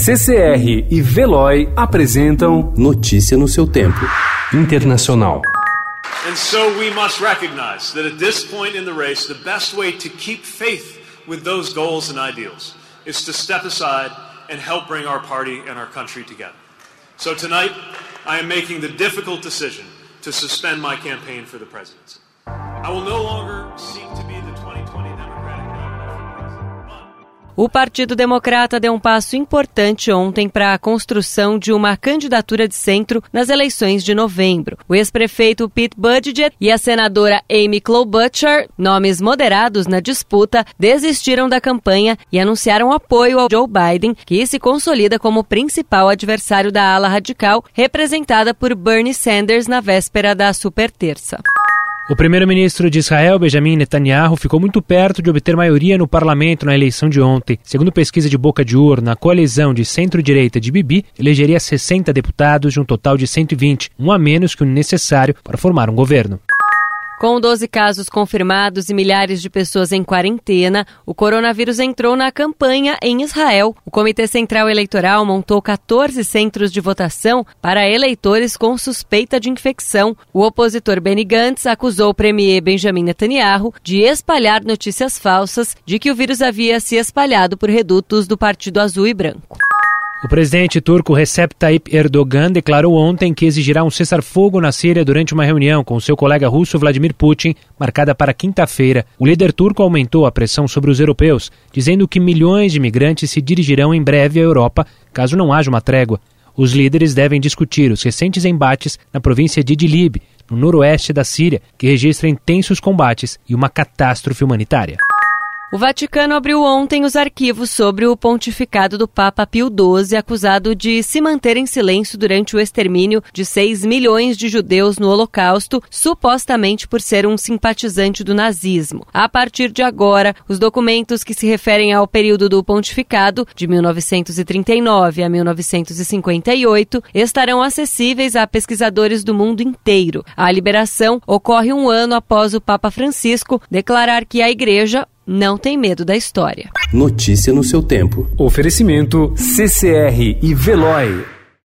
CCR e Veloy apresentam Notícia no seu tempo. Internacional. And so we must recognize that at this point in the race, the best way to keep faith with those goals and ideals is to step aside and help bring our party and our country together. So tonight, I am making the difficult decision to suspend my campaign for the presidency. I will no longer seek to be the 2020 Democratic. O Partido Democrata deu um passo importante ontem para a construção de uma candidatura de centro nas eleições de novembro. O ex-prefeito Pete Buttigieg e a senadora Amy Klobuchar, nomes moderados na disputa, desistiram da campanha e anunciaram apoio ao Joe Biden, que se consolida como principal adversário da ala radical, representada por Bernie Sanders na véspera da superterça. O primeiro-ministro de Israel, Benjamin Netanyahu, ficou muito perto de obter maioria no parlamento na eleição de ontem. Segundo pesquisa de boca de urna, a coalizão de centro-direita de Bibi elegeria 60 deputados de um total de 120, um a menos que o necessário para formar um governo. Com 12 casos confirmados e milhares de pessoas em quarentena, o coronavírus entrou na campanha em Israel. O Comitê Central Eleitoral montou 14 centros de votação para eleitores com suspeita de infecção. O opositor Benny Gantz acusou o premier Benjamin Netanyahu de espalhar notícias falsas de que o vírus havia se espalhado por redutos do Partido Azul e Branco. O presidente turco Recep Tayyip Erdogan declarou ontem que exigirá um cessar-fogo na Síria durante uma reunião com seu colega russo Vladimir Putin, marcada para quinta-feira. O líder turco aumentou a pressão sobre os europeus, dizendo que milhões de imigrantes se dirigirão em breve à Europa caso não haja uma trégua. Os líderes devem discutir os recentes embates na província de Idlib, no noroeste da Síria, que registra intensos combates e uma catástrofe humanitária. O Vaticano abriu ontem os arquivos sobre o pontificado do Papa Pio XII, acusado de se manter em silêncio durante o extermínio de 6 milhões de judeus no Holocausto, supostamente por ser um simpatizante do nazismo. A partir de agora, os documentos que se referem ao período do pontificado, de 1939 a 1958, estarão acessíveis a pesquisadores do mundo inteiro. A liberação ocorre um ano após o Papa Francisco declarar que a Igreja não tem medo da história. Notícia no seu tempo. Oferecimento CCR e Veloy.